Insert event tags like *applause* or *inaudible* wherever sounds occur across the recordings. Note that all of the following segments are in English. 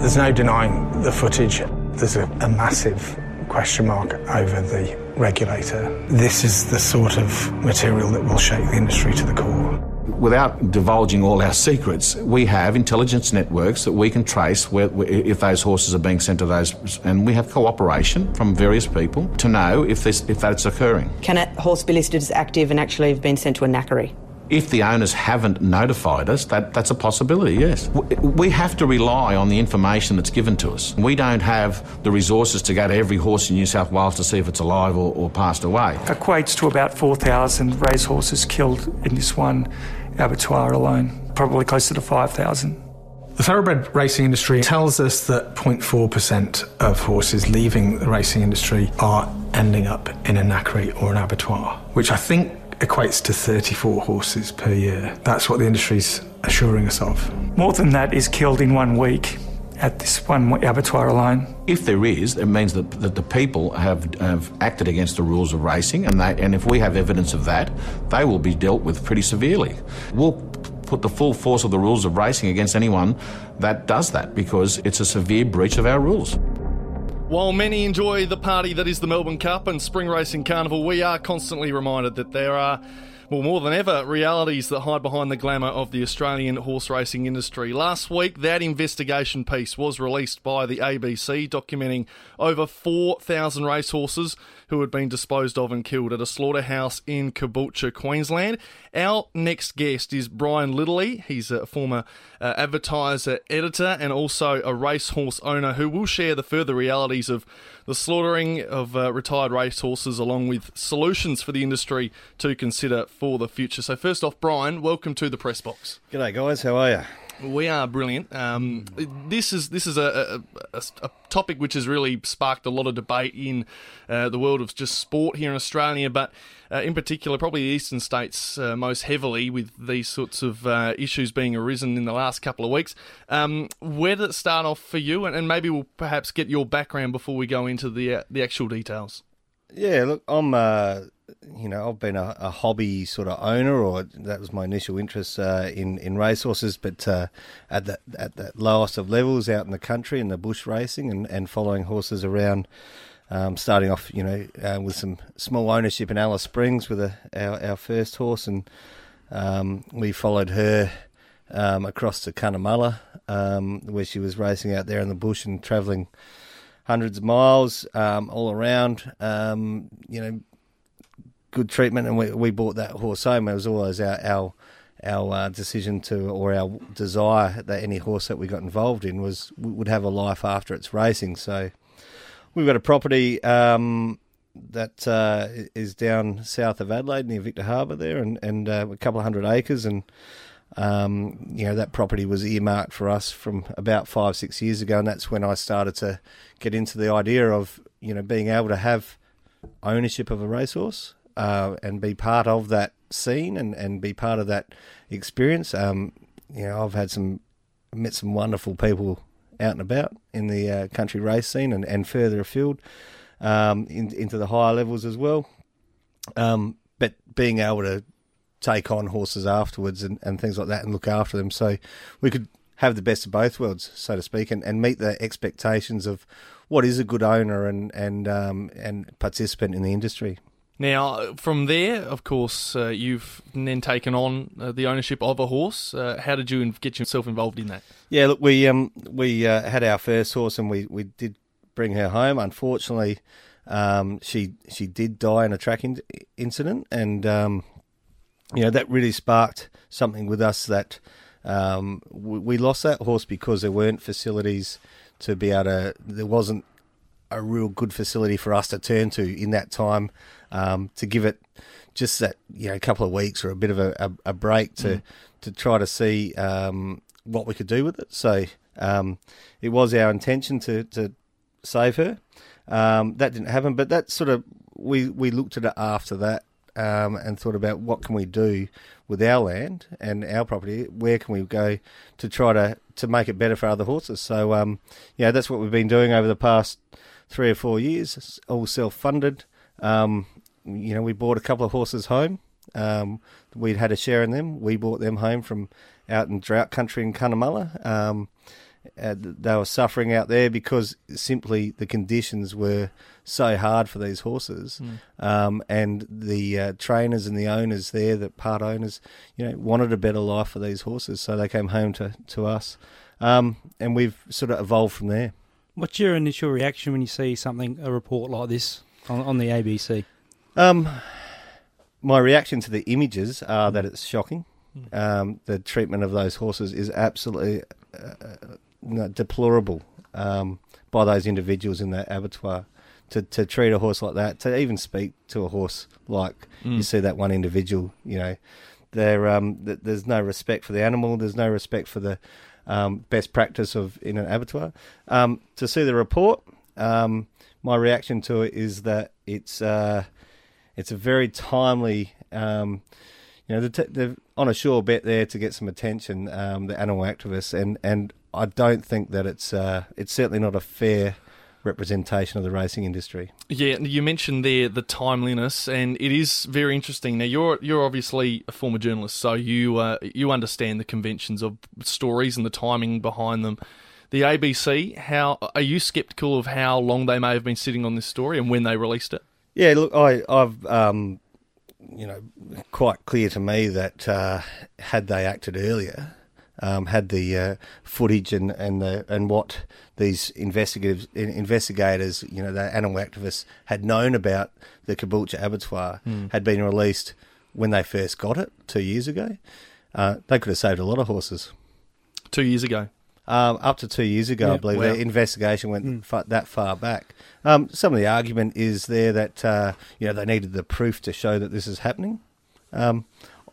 There's no denying the footage. There's a, a massive question mark over the regulator. This is the sort of material that will shake the industry to the core. Without divulging all our secrets, we have intelligence networks that we can trace where, if those horses are being sent to those, and we have cooperation from various people to know if this if that's occurring. Can a horse be listed as active and actually have been sent to a knackery? If the owners haven't notified us, that, that's a possibility, yes. We have to rely on the information that's given to us. We don't have the resources to go to every horse in New South Wales to see if it's alive or, or passed away. Equates to about 4,000 racehorses killed in this one abattoir alone, probably closer to 5,000. The thoroughbred racing industry tells us that 0.4% of horses leaving the racing industry are ending up in a knackery or an abattoir, which I think equates to 34 horses per year. That's what the industry's assuring us of. More than that is killed in one week at this one abattoir alone. If there is, it means that, that the people have, have acted against the rules of racing, and, they, and if we have evidence of that, they will be dealt with pretty severely. We'll put the full force of the rules of racing against anyone that does that because it's a severe breach of our rules. While many enjoy the party that is the Melbourne Cup and Spring Racing Carnival, we are constantly reminded that there are well, more than ever, realities that hide behind the glamour of the Australian horse racing industry. Last week, that investigation piece was released by the ABC, documenting over 4,000 racehorses who had been disposed of and killed at a slaughterhouse in Caboolture, Queensland. Our next guest is Bryan Littlely. He's a former uh, advertiser, editor, and also a racehorse owner who will share the further realities of the slaughtering of uh, retired racehorses, along with solutions for the industry to consider for the future. So, first off, Bryan, welcome to the press box. G'day, guys. How are you? We are brilliant. Um, this is this is a, a, a, topic which has really sparked a lot of debate in uh, the world of just sport here in Australia, but uh, in particular, probably the eastern states uh, most heavily with these sorts of uh, issues being arisen in the last couple of weeks. Um, where did it start off for you? And, and, maybe we'll perhaps get your background before we go into the uh, the actual details. Yeah, look, I'm uh, you know, I've been a, a, hobby sort of owner, or that was my initial interest uh, in in racehorses. But uh, at the at the lowest of levels, out in the country, in the bush racing, and, and following horses around. Um, starting off, you know, uh, with some small ownership in Alice Springs with a, our, our first horse, and um, we followed her um, across to Cunnamulla, um, where she was racing out there in the bush and travelling hundreds of miles um, all around. Um, you know, good treatment, and we we bought that horse home. It was always our our our uh, decision to or our desire that any horse that we got involved in was would have a life after its racing. So we've got a property um, that uh, is down south of Adelaide near Victor Harbor there, and and uh, a couple of hundred acres and. Um, you know that property was earmarked for us from about five six years ago, and that's when I started to get into the idea of you know being able to have ownership of a racehorse uh, and be part of that scene and, and be part of that experience. Um, you know, I've had some met some wonderful people out and about in the uh, country race scene and, and further afield um, in, into the higher levels as well. Um, but being able to take on horses afterwards and, and things like that and look after them, so we could have the best of both worlds, so to speak, and, and meet the expectations of what is a good owner and and um, and participant in the industry. Now, from there, of course, uh, you've then taken on uh, the ownership of a horse. Uh, how did you get yourself involved in that? Yeah, look, we um, we uh, had our first horse, and we, we did bring her home. Unfortunately, um, she she did die in a track in- incident, and um, you know that really sparked something with us that um, we, we lost that horse because there weren't facilities to be able to. There wasn't a real good facility for us to turn to in that time um, to give it just that you know a couple of weeks or a bit of a, a, a break to mm. to try to see um, what we could do with it. So um, it was our intention to to save her. Um, that didn't happen, but that sort of we we looked at it after that um, and thought about what can we do with our land and our property. Where can we go to try to to make it better for other horses? So um, yeah, that's what we've been doing over the past three or four years, it's all self funded. Um, you know, we bought a couple of horses home. Um, we'd had a share in them. We bought them home from out in drought country in Cunnamulla. Um, uh, they were suffering out there because simply the conditions were so hard for these horses, Mm. um, and the uh, trainers and the owners there, the part owners, you know, wanted a better life for these horses, so they came home to to us, um, and we've sort of evolved from there. What's your initial reaction when you see something, a report like this on, on the ABC? Um, my reaction to the images are that it's shocking. Um, the treatment of those horses is absolutely uh, deplorable um, by those individuals in that abattoir. To, to treat a horse like that, to even speak to a horse like you see that one individual, you know, there um, th- there's no respect for the animal. There's no respect for the um, best practice of in an abattoir. Um, to see the report, um, my reaction to it is that it's uh, it's a very timely. Um, you know, they're, they're on a sure bet there to get some attention. Um, the animal activists, and and I don't think that it's uh, it's certainly not a fair representation of the racing industry. Yeah, you mentioned there the timeliness, and it is very interesting. Now, you're you're obviously a former journalist, so you uh, you understand the conventions of stories and the timing behind them. The ABC, how are you sceptical of how long they may have been sitting on this story and when they released it? Yeah, look, I, I've, um, you know, quite clear to me that uh, had they acted earlier, um, had the uh, footage and, and the and what these investigators, investigators, you know, the animal activists had known about the Caboolture abattoir had been released when they first got it two years ago, uh, they could have saved a lot of horses. Two years ago. Um, up to two years ago, I believe wow. the investigation went fa- that far back. Um, some of the argument is there that uh, you know they needed the proof to show that this is happening. Um,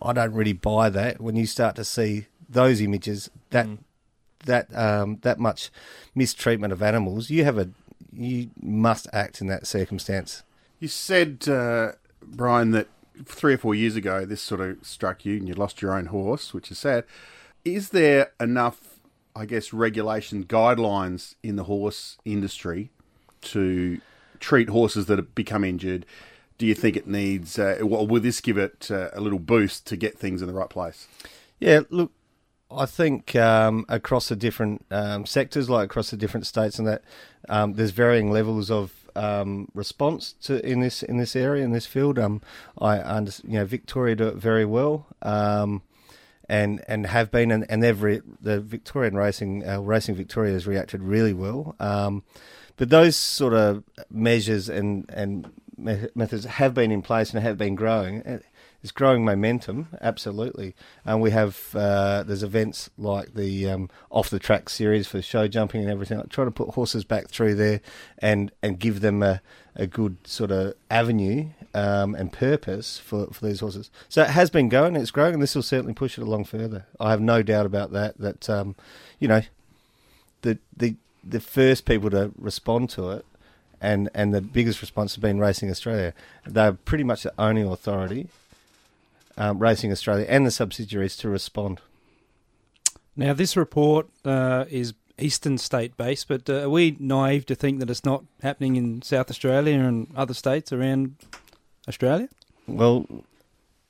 I don't really buy that. When you start to see those images, that that um, that much mistreatment of animals, you have a you must act in that circumstance. You said, uh, Bryan, that three or four years ago this sort of struck you and you lost your own horse, which is sad. Is there enough, I guess, regulation guidelines in the horse industry to treat horses that have become injured? Do you think it needs, uh, well, will this give it uh, a little boost to get things in the right place? Yeah, look, I think um, across the different um, sectors, like across the different states, and that um, there's varying levels of um, response to in this in this area in this field. Um, I under, you know Victoria do it very well, um, and and have been, and, and they've re- the Victorian racing uh, racing Victoria has reacted really well. But those sort of measures and and me- methods have been in place and have been growing. It's growing momentum, absolutely. And we have uh, there's events like the um, off the track series for show jumping and everything. I try to put horses back through there and and give them a, a good sort of avenue um, and purpose for, for these horses. So it has been going, it's growing, and this will certainly push it along further. I have no doubt about that. That um, you know, the the the first people to respond to it, and and the biggest response has been Racing Australia. They're pretty much the only authority, um, Racing Australia and the subsidiaries to respond. Now, this report uh, is eastern state based, but uh, are we naive to think that it's not happening in South Australia and other states around Australia? Well,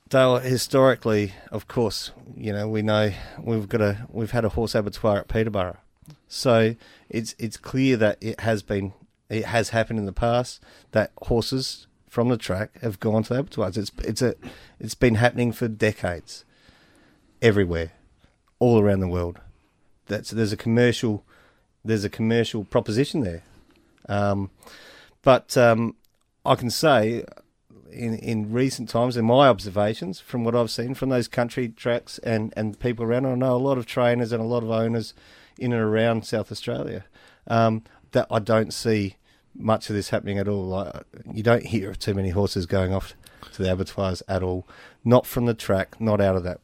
Dale, historically, of course, you know we know we've got a we've had a horse abattoir at Peterborough, so it's it's clear that it has been it has happened in the past that horses from the track have gone to abattoirs. It's it's a it's been happening for decades, everywhere, all around the world. That's there's a commercial there's a commercial proposition there, um, but um, I can say in in recent times, in my observations from what I've seen from those country tracks and and people around, I know a lot of trainers and a lot of owners in and around South Australia. Um, that I don't see much of this happening at all. Like, you don't hear of too many horses going off to the abattoirs at all. Not from the track, not out of that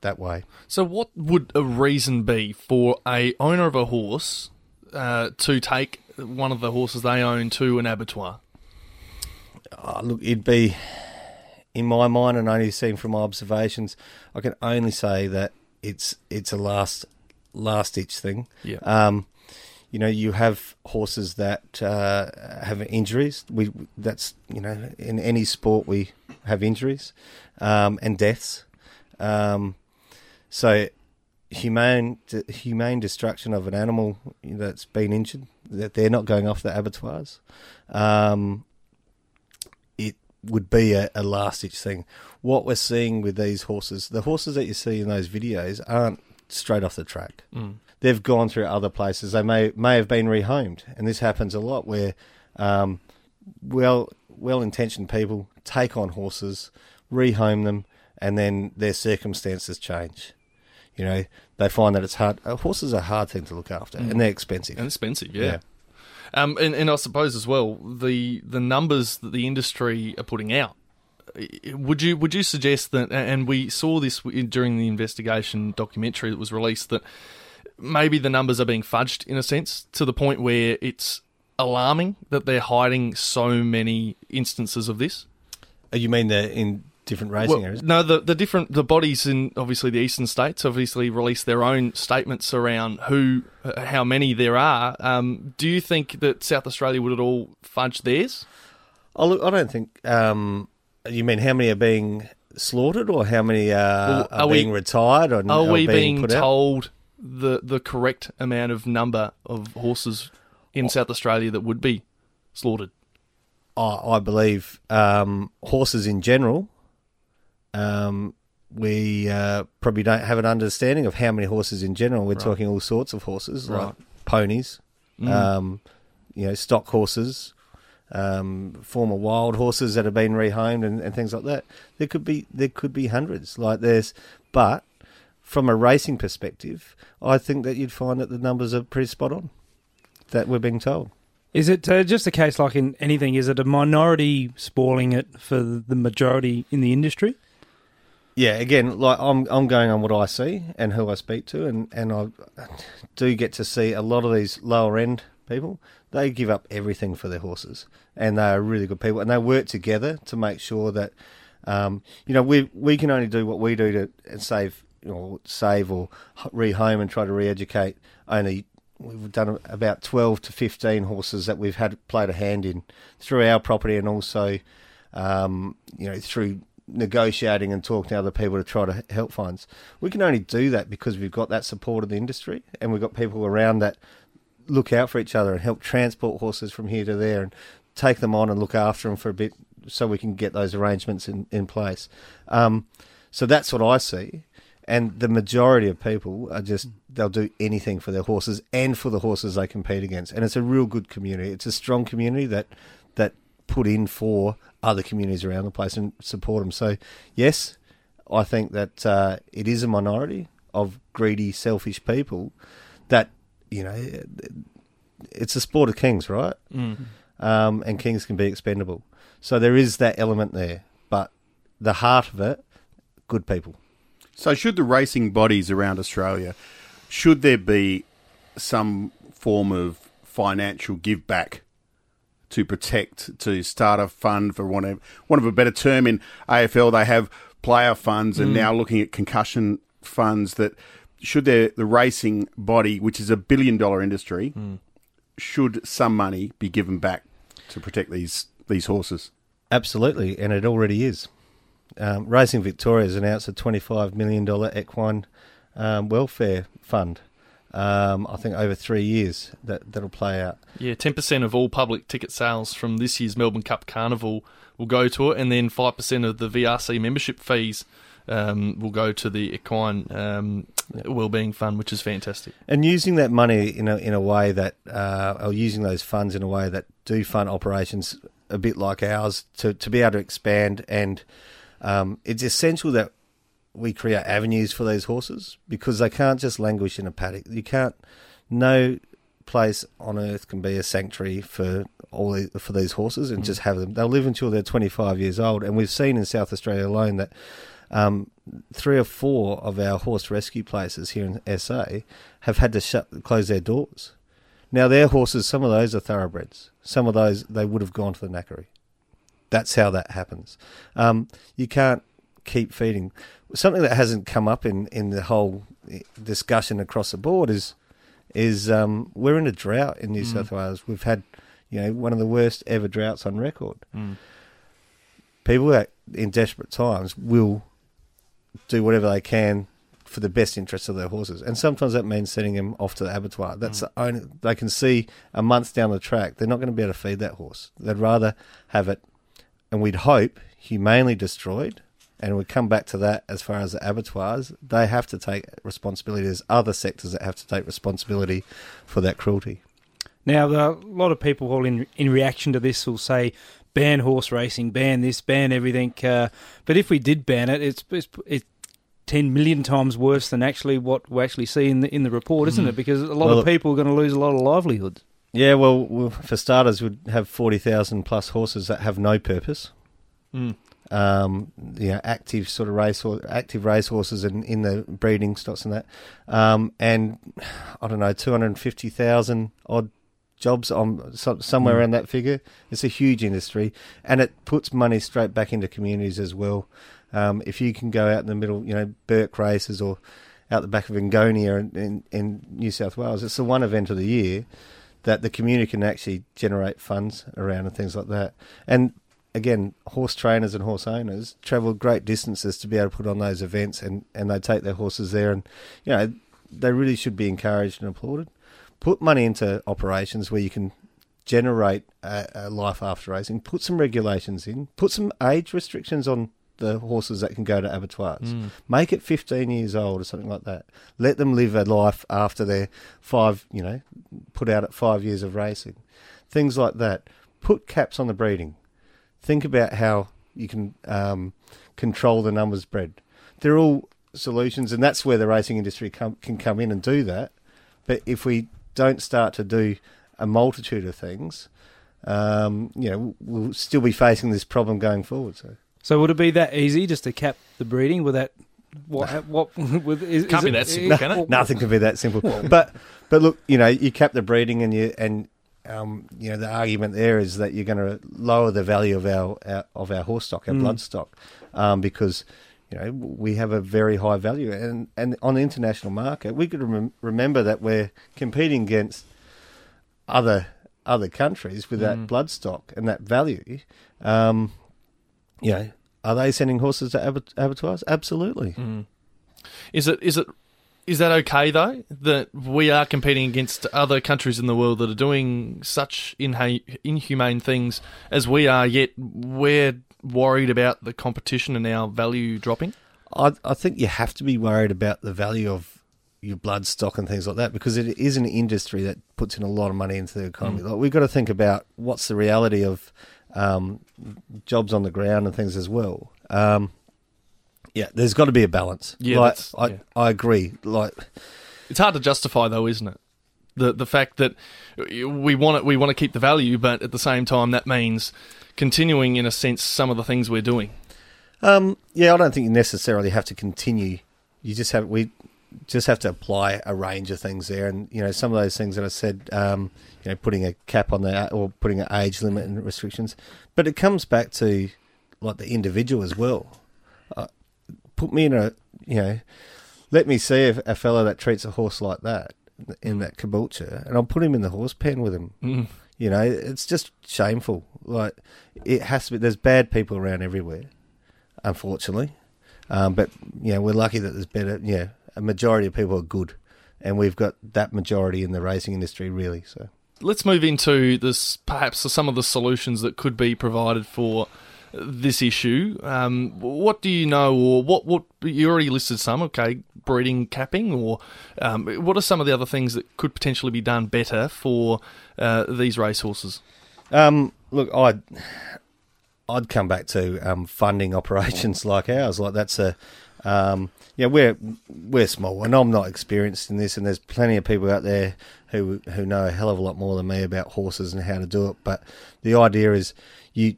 that way. So, what would a reason be for a owner of a horse uh, to take one of the horses they own to an abattoir? Oh, look, it'd be in my mind, and only seen from my observations, I can only say that it's it's a last last ditch thing. Yeah. Um, you know, you have horses that uh, have injuries. We that's you know in any sport we have injuries um, and deaths. Um, so humane humane destruction of an animal that's been injured. That they're not going off the abattoirs. Um, it would be a, a last ditch thing. What we're seeing with these horses, the horses that you see in those videos, aren't straight off the track. They've gone through other places. They may may have been rehomed, and this happens a lot where um, well well intentioned people take on horses, rehome them, and then their circumstances change. You know, they find that it's hard. Uh, horses are a hard thing to look after, and they're expensive. and expensive, yeah. Um, and, and I suppose as well the the numbers that the industry are putting out. Would you would you suggest that? And we saw this during the investigation documentary that was released that maybe the numbers are being fudged in a sense to the point where it's alarming that they're hiding so many instances of this. Uh, You mean the in different racing Well, areas? no, the the different the bodies in obviously the eastern states obviously release their own statements around who, uh, how many there are. Um, do you think that South Australia would at all fudge theirs? Oh, look, I don't think. Um, you mean how many are being slaughtered, or how many uh, Well, are, are we- being retired, or Are or we being put out? The the correct amount of number of horses in South Australia that would be slaughtered? I, I believe um, horses in general. Um, we uh, probably don't have an understanding of how many horses in general. We're talking all sorts of horses, like Right. ponies, um, you know, stock horses, um, former wild horses that have been rehomed, and, and things like that. There could be there could be hundreds. Like this, but from a racing perspective, I think that you'd find that the numbers are pretty spot on. That we're being told. Is it uh, just a case like in anything? Is it a minority spoiling it for the majority in the industry? Yeah, again, like I'm, I'm going on what I see and who I speak to, and, and I do get to see a lot of these lower end people. They give up everything for their horses, and they are really good people, and they work together to make sure that, um, you know, we we can only do what we do to save, know, save or rehome and try to re-educate. Only we've done about twelve to fifteen horses that we've had played a hand in through our property, and also, um, you know, through negotiating and talking to other people to try to help funds. We can only do that because we've got that support of the industry and we've got people around that look out for each other and help transport horses from here to there and take them on and look after them for a bit so we can get those arrangements in, in place. Um, so that's what I see. And the majority of people are just, they'll do anything for their horses and for the horses they compete against. And it's a real good community. It's a strong community that, that put in for other communities around the place and support them. So, yes, I think that uh, it is a minority of greedy, selfish people that, you know, it's a sport of kings, right? Um, and kings can be expendable. So there is that element there. But the heart of it, good people. So, should the racing bodies around Australia, should there be some form of financial give back to protect, to start a fund for one of, one of a better term in AFL? They have player funds and mm. now looking at concussion funds. That should there, the racing body, which is a billion dollar industry, mm. should some money be given back to protect these these horses? Absolutely, and it already is. Um, Racing Victoria has announced a $25 million equine um, welfare fund. Um, I think over three years that that'll play out. Yeah, ten percent of all public ticket sales from this year's Melbourne Cup Carnival will go to it, and then five percent of the VRC membership fees um, will go to the Equine um, Wellbeing Fund, which is fantastic. And using that money in a in a way that, uh, or using those funds in a way that do fund operations a bit like ours to to be able to expand. And um, it's essential that we create avenues for these horses because they can't just languish in a paddock. You can't. No place on earth can be a sanctuary for all the, for these horses and just have them. They'll live until they're 25 years old, and we've seen in South Australia alone that um, three or four of our horse rescue places here in SA have had to shut close their doors. Now their horses, some of those are thoroughbreds. Some of those they would have gone to the knackery. That's how that happens. Um, you can't keep feeding. Something that hasn't come up in, in the whole discussion across the board is is um, we're in a drought in New South Wales. We've had you know one of the worst ever droughts on record. People that in desperate times will do whatever they can for the best interests of their horses. And sometimes that means sending them off to the abattoir. That's Mm. the only they can see a month down the track. They're not going to be able to feed that horse. They'd rather have it, and we'd hope humanely destroyed. And we come back to that as far as the abattoirs. They have to take responsibility. There's other sectors that have to take responsibility for that cruelty. Now, a lot of people will, in in reaction to this, will say, "Ban horse racing, ban this, ban everything." Uh, but if we did ban it, it's, it's it's ten million times worse than actually what we actually see in the in the report, isn't it? Because a lot Well, of people are going to lose a lot of livelihoods. Yeah, well, well for starters, we'd have 40,000 plus horses that have no purpose. Mm. Um, you know, active sort of race, active race horses in, in the breeding stocks and that. Um, and I don't know, 250,000 odd jobs on so, somewhere Mm. around that figure. It's a huge industry and it puts money straight back into communities as well. Um, if you can go out in the middle, you know, Bourke races or out the back of Enngonia in, in, in New South Wales, it's the one event of the year that the community can actually generate funds around and things like that. And again, horse trainers and horse owners travel great distances to be able to put on those events and, and they take their horses there and, you know, they really should be encouraged and applauded. Put money into operations where you can generate a, a life after racing. Put some regulations in. Put some age restrictions on the horses that can go to abattoirs. Mm. Make it 15 years old or something like that. Let them live a life after their five, you know, put out at five years of racing. Things like that. Put caps on the breeding. Think about how you can um, control the numbers bred. They're all solutions, and that's where the racing industry com- can come in and do that. But if we don't start to do a multitude of things, um, you know, we'll still be facing this problem going forward. So. So would it be that easy just to cap the breeding with that? What? What? *laughs* With, is, Can't is be that simple, can it? Nothing can be that simple. but but look, you know, you cap the breeding, and you and um, you know the argument there is that you're going to lower the value of our, our of our horse stock, our Mm. blood stock, um, because you know we have a very high value, and and on the international market, we could rem- remember that we're competing against other other countries with that Mm. blood stock and that value. Um, you know, are they sending horses to abat- abattoirs? Absolutely. Mm. Is it is it is that okay though that we are competing against other countries in the world that are doing such inha- inhumane things as we are, yet we're worried about the competition and our value dropping? I, I think you have to be worried about the value of your blood stock and things like that because it is an industry that puts in a lot of money into the economy. Like we've got to think about what's the reality of um, jobs on the ground and things as well. Um, yeah, there's got to be a balance. Yeah, like, I, yeah. I agree. Like, It's hard to justify though, isn't it? The the fact that we want it, we want to keep the value, but at the same time that means continuing in a sense some of the things we're doing. Um, yeah, I don't think you necessarily have to continue. You just have we just have to apply a range of things there, and you know some of those things that I said, um, you know, putting a cap on the or putting an age limit and restrictions, but it comes back to like the individual as well. Uh, put me in a you know, let me see a, a fellow that treats a horse like that in that caboolture, and I'll put him in the horse pen with him. Mm. You know, it's just shameful. Like it has to be. There's bad people around everywhere, unfortunately. Um, but you know, we're lucky that there's better. Yeah, a majority of people are good, and we've got that majority in the racing industry, really. So Let's move into this perhaps some of the solutions that could be provided for this issue. Um, what do you know, or what what you already listed some? Okay, breeding capping, or um, what are some of the other things that could potentially be done better for uh, these racehorses? Um, look, I'd I'd come back to um, funding *laughs* operations like ours. Like that's a um, yeah, we're we're small, and I'm not experienced in this. And there's plenty of people out there who who know a hell of a lot more than me about horses and how to do it. But the idea is, you,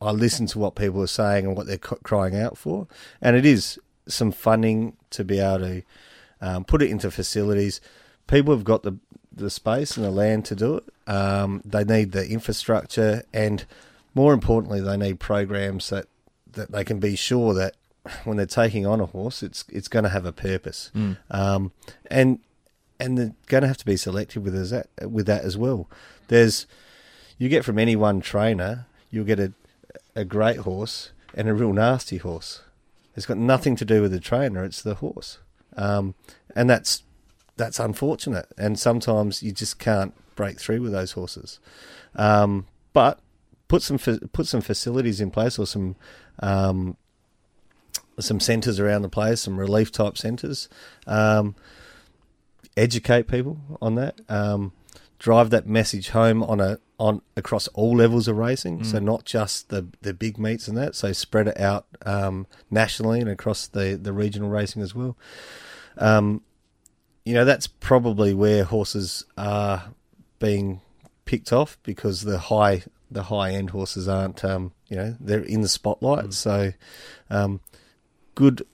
I listen to what people are saying and what they're crying out for, and it is some funding to be able to um, put it into facilities. People have got the the space and the land to do it. Um, they need the infrastructure, and more importantly, they need programs that, that they can be sure that when they're taking on a horse, it's it's going to have a purpose, um, and and they're going to have to be selective with that with that as well. There's you get from any one trainer, you'll get a a great horse and a real nasty horse. It's got nothing to do with the trainer; it's the horse. um, and that's that's unfortunate. And sometimes you just can't break through with those horses. Um, but put some fa- put some facilities in place or some um, some centres around the place, some relief type centres. Um, educate people on that. Um, drive that message home on a on across all levels of racing. So not just the the big meets and that. So spread it out um, nationally and across the the regional racing as well. Um, you know that's probably where horses are being picked off because the high the high end horses aren't um, you know they're in the spotlight. So um, good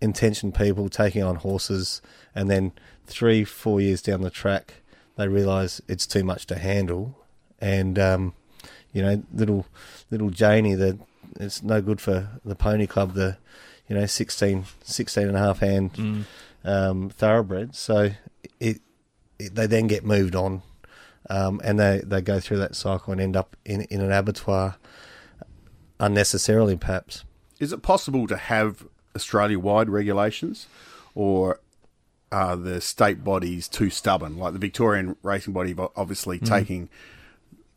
intentioned people taking on horses and then three four years down the track they realise it's too much to handle. And um, you know little little Janie the it's no good for the pony club the you know 16 16 and a half hand um, thoroughbred so it, it they then get moved on um, and they, they go through that cycle and end up in, in an abattoir unnecessarily perhaps Is it possible to have Australia wide regulations, or are the state bodies too stubborn? Like the Victorian racing body, obviously taking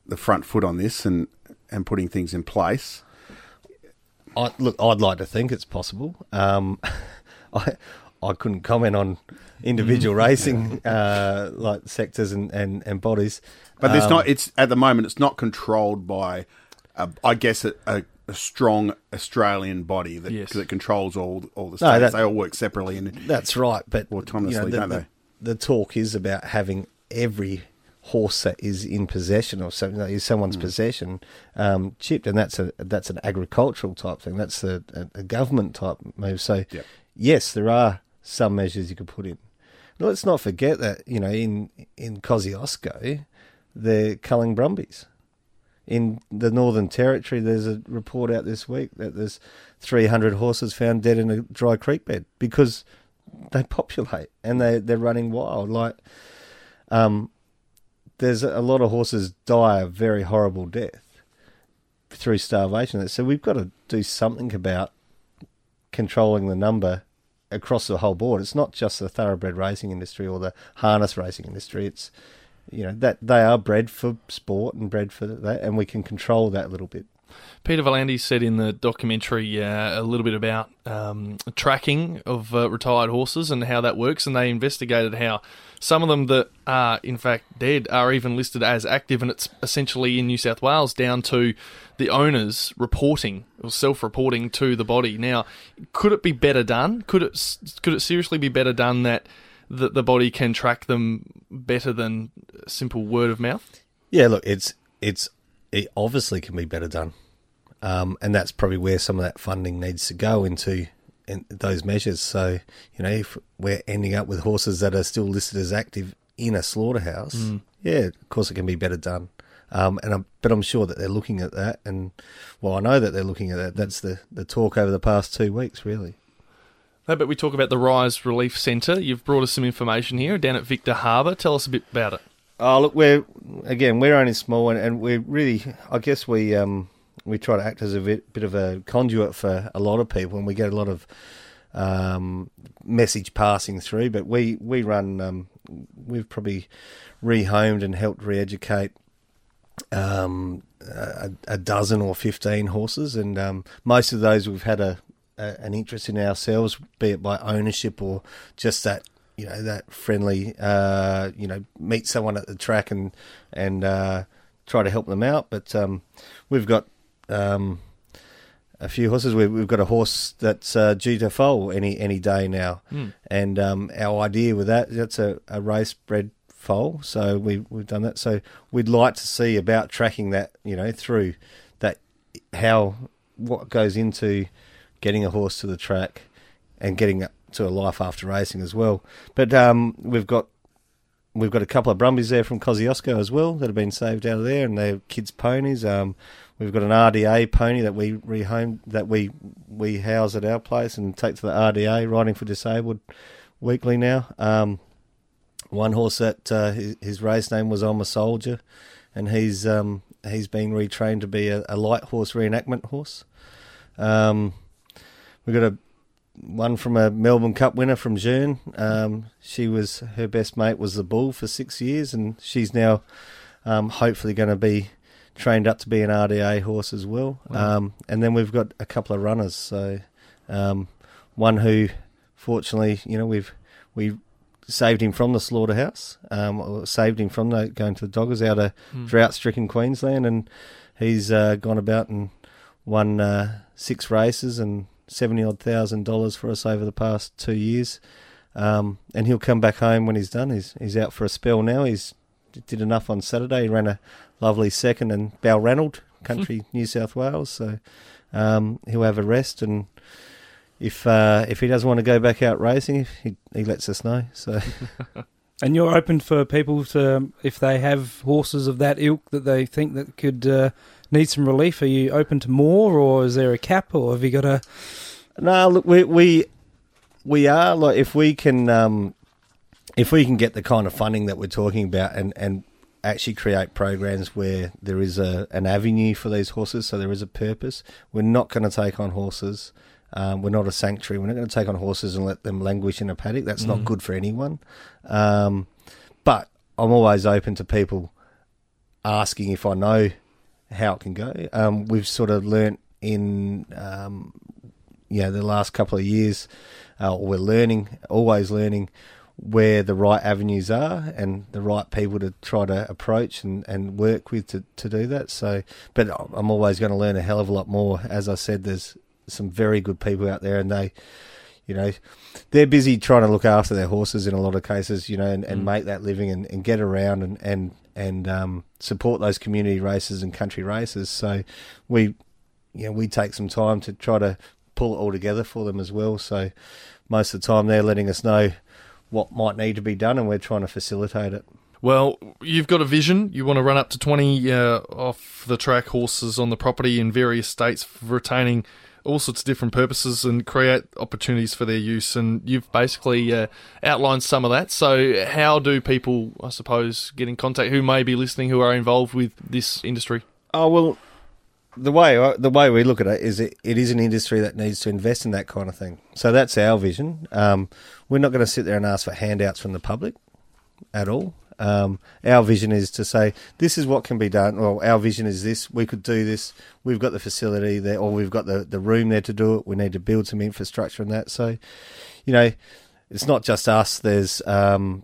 the front foot on this and and putting things in place. I, look, I'd like to think it's possible. Um, *laughs* I I couldn't comment on individual racing *laughs* uh, like sectors and, and, and bodies, But there's Um, not. It's at the moment. It's not controlled by, a, I guess, a, a, a strong Australian body that Yes. that controls all all the states. No, that- they all work separately, and That's right, but Autonomously, you know, the, don't the, they? the talk is about having every horse that is in possession of something that is someone's possession um, chipped, and that's a that's an agricultural type thing. That's a, a, a government type move. So, Yep. yes, there are some measures you could put in. But let's not forget that you know in in Kosciuszko, they're culling brumbies. In the Northern Territory, there's a report out this week that there's 300 horses found dead in a dry creek bed because they *laughs* populate and they they're running wild. Like, um, there's a lot of horses die a very horrible death through starvation. So we've got to do something about controlling the number across the whole board. It's not just the thoroughbred racing industry or the harness racing industry. It's you know that they are bred for sport and bred for that, and we can control that a little bit. Peter V'landys said in the documentary uh, a little bit about um, tracking of uh, retired horses and how that works, and they investigated how some of them that are in fact dead are even listed as active, and it's essentially in New South Wales down to the owners reporting or self-reporting to the body. Now, could it be better done? Could it could it seriously be better done that that the body can track them better than simple word of mouth? Yeah, look, it's it's it obviously can be better done, um, and that's probably where some of that funding needs to go into in those measures. So you know, if we're ending up with horses that are still listed as active in a slaughterhouse, yeah, of course it can be better done. Um, and I'm, but I'm sure that they're looking at that, and well, I know that they're looking at that. That's the the talk over the past two weeks, really. How about we talk about the Rise Relief Centre? You've brought us some information here down at Victor Harbor. Tell us a bit about it. Oh, look, we're again we're only small, and, and we're really, I guess we um we try to act as a bit, bit of a conduit for a lot of people, and we get a lot of um message passing through. But we we run um we've probably rehomed and helped re-educate um a, a dozen or fifteen horses, and um most of those we've had a, a an interest in ourselves, be it by ownership or just that you know that friendly uh you know meet someone at the track and and uh try to help them out. But um we've got um a few horses. We've, we've got a horse that's uh, due to foal any any day now. And um our idea with that that's a, a race bred foal. So we we've done that. So we'd like to see about tracking that you know through that how what goes into getting a horse to the track and getting to a life after racing as well. But um, we've got we've got a couple of brumbies there from Kosciuszko as well that have been saved out of there, and they're kids' ponies. Um, we've got an RDA pony that we rehomed that we we house at our place and take to the RDA riding for disabled weekly now. Um, one horse that uh, his, his race name was I'm a Soldier, and he's um, he's been retrained to be a, a light horse reenactment horse. Um, we've got a one from a Melbourne Cup winner from Jeune. Um, she was her best mate was the bull for six years, and she's now um, hopefully going to be trained up to be an RDA horse as well. Wow. Um, and then we've got a couple of runners. So um, one who, fortunately, you know, we've we saved him from the slaughterhouse, um, or saved him from the, going to the doggers out of Hmm. drought-stricken Queensland, and he's uh, gone about and won uh, six races and seventy odd thousand dollars for us over the past two years. Um, and he'll come back home when he's done. He's he's out for a spell now. He's did enough on Saturday. He ran a lovely second in Balranald, country *laughs* New South Wales. So um, he'll have a rest and. If uh, if he doesn't want to go back out racing, he he lets us know. So *laughs* And you're open for people to, if they have horses of that ilk that they think that could uh, need some relief. Are you open to more, or is there a cap, or have you got a? No, look, we we we are like if we can um, if we can get the kind of funding that we're talking about and and actually create programs where there is a an avenue for these horses, so there is a purpose. We're not going to take on horses. Um, we're not a sanctuary. We're not going to take on horses and let them languish in a paddock. That's not Mhm. good for anyone. Um, but I'm always open to people asking if I know how it can go. Um, we've sort of learnt in um, you know the last couple of years, uh, we're learning, always learning where the right avenues are and the right people to try to approach and, and work with to, to do that. So, but I'm always going to learn a hell of a lot more. As I said, there's some very good people out there, and they, you know, they're busy trying to look after their horses in a lot of cases, you know, and, and Mm. make that living and, and get around and and and um, support those community races and country races. So we, you know, we take some time to try to pull it all together for them as well. So most of the time they're letting us know what might need to be done, and we're trying to facilitate it. Well, you've got a vision. You want to run up to 20 uh, off the track horses on the property in various states, retaining all sorts of different purposes and create opportunities for their use. And you've basically uh, outlined some of that. So, how do people, I suppose, get in contact who may be listening who are involved with this industry? Oh well, the way the way we look at it is it, it is an industry that needs to invest in that kind of thing. So that's our vision. Um, we're not going to sit there and ask for handouts from the public at all. Um, our vision is to say this is what can be done. Well, our vision is this: we could do this. We've got the facility there, or we've got the the room there to do it. We need to build some infrastructure in that. So, you know, it's not just us. There's um,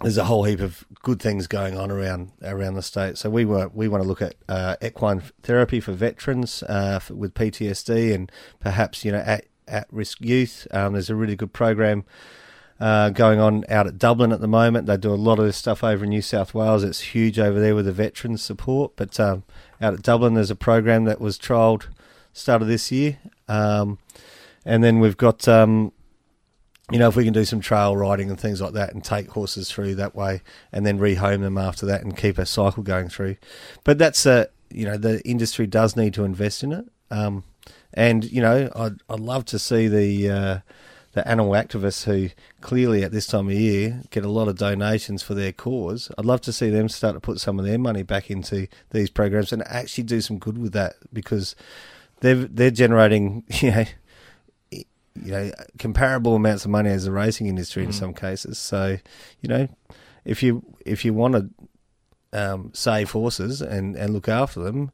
there's a whole heap of good things going on around around the state. So we were we want to look at uh, equine therapy for veterans uh, for, with PTSD and perhaps you know at at risk youth. Um, there's a really good program. Uh, going on out at Dublin at the moment. They do a lot of this stuff over in New South Wales. It's huge over there with the veterans support. But um, out at Dublin, there's a program that was trialled started this year. Um, and then we've got um, you know, if we can do some trail riding and things like that and take horses through that way and then rehome them after that and keep a cycle going through. But that's a, you know, the industry does need to invest in it. Um, and, you know, I'd, I'd love to see the, uh, the animal activists who clearly at this time of year get a lot of donations for their cause. I'd love to see them start to put some of their money back into these programs and actually do some good with that because they're, they're generating, *laughs* you know, you know comparable amounts of money as the racing industry in Mm. some cases. So, you know, if you if you want to um, save horses and, and look after them,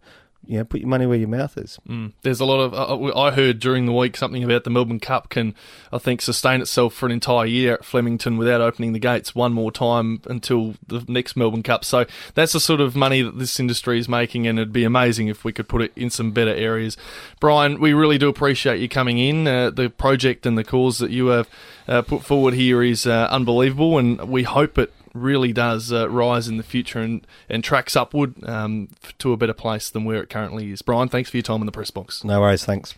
you know, put your money where your mouth is. Mm. There's a lot of. Uh, I heard during the week something about the Melbourne Cup can, I think, sustain itself for an entire year at Flemington without opening the gates one more time until the next Melbourne Cup. So that's the sort of money that this industry is making, and it'd be amazing if we could put it in some better areas. Bryan, we really do appreciate you coming in. Uh, the project and the cause that you have uh, put forward here is uh, unbelievable, and we hope it really does uh, rise in the future and, and tracks upward um, to a better place than where it currently is. Bryan, thanks for your time in the press box. No worries, thanks.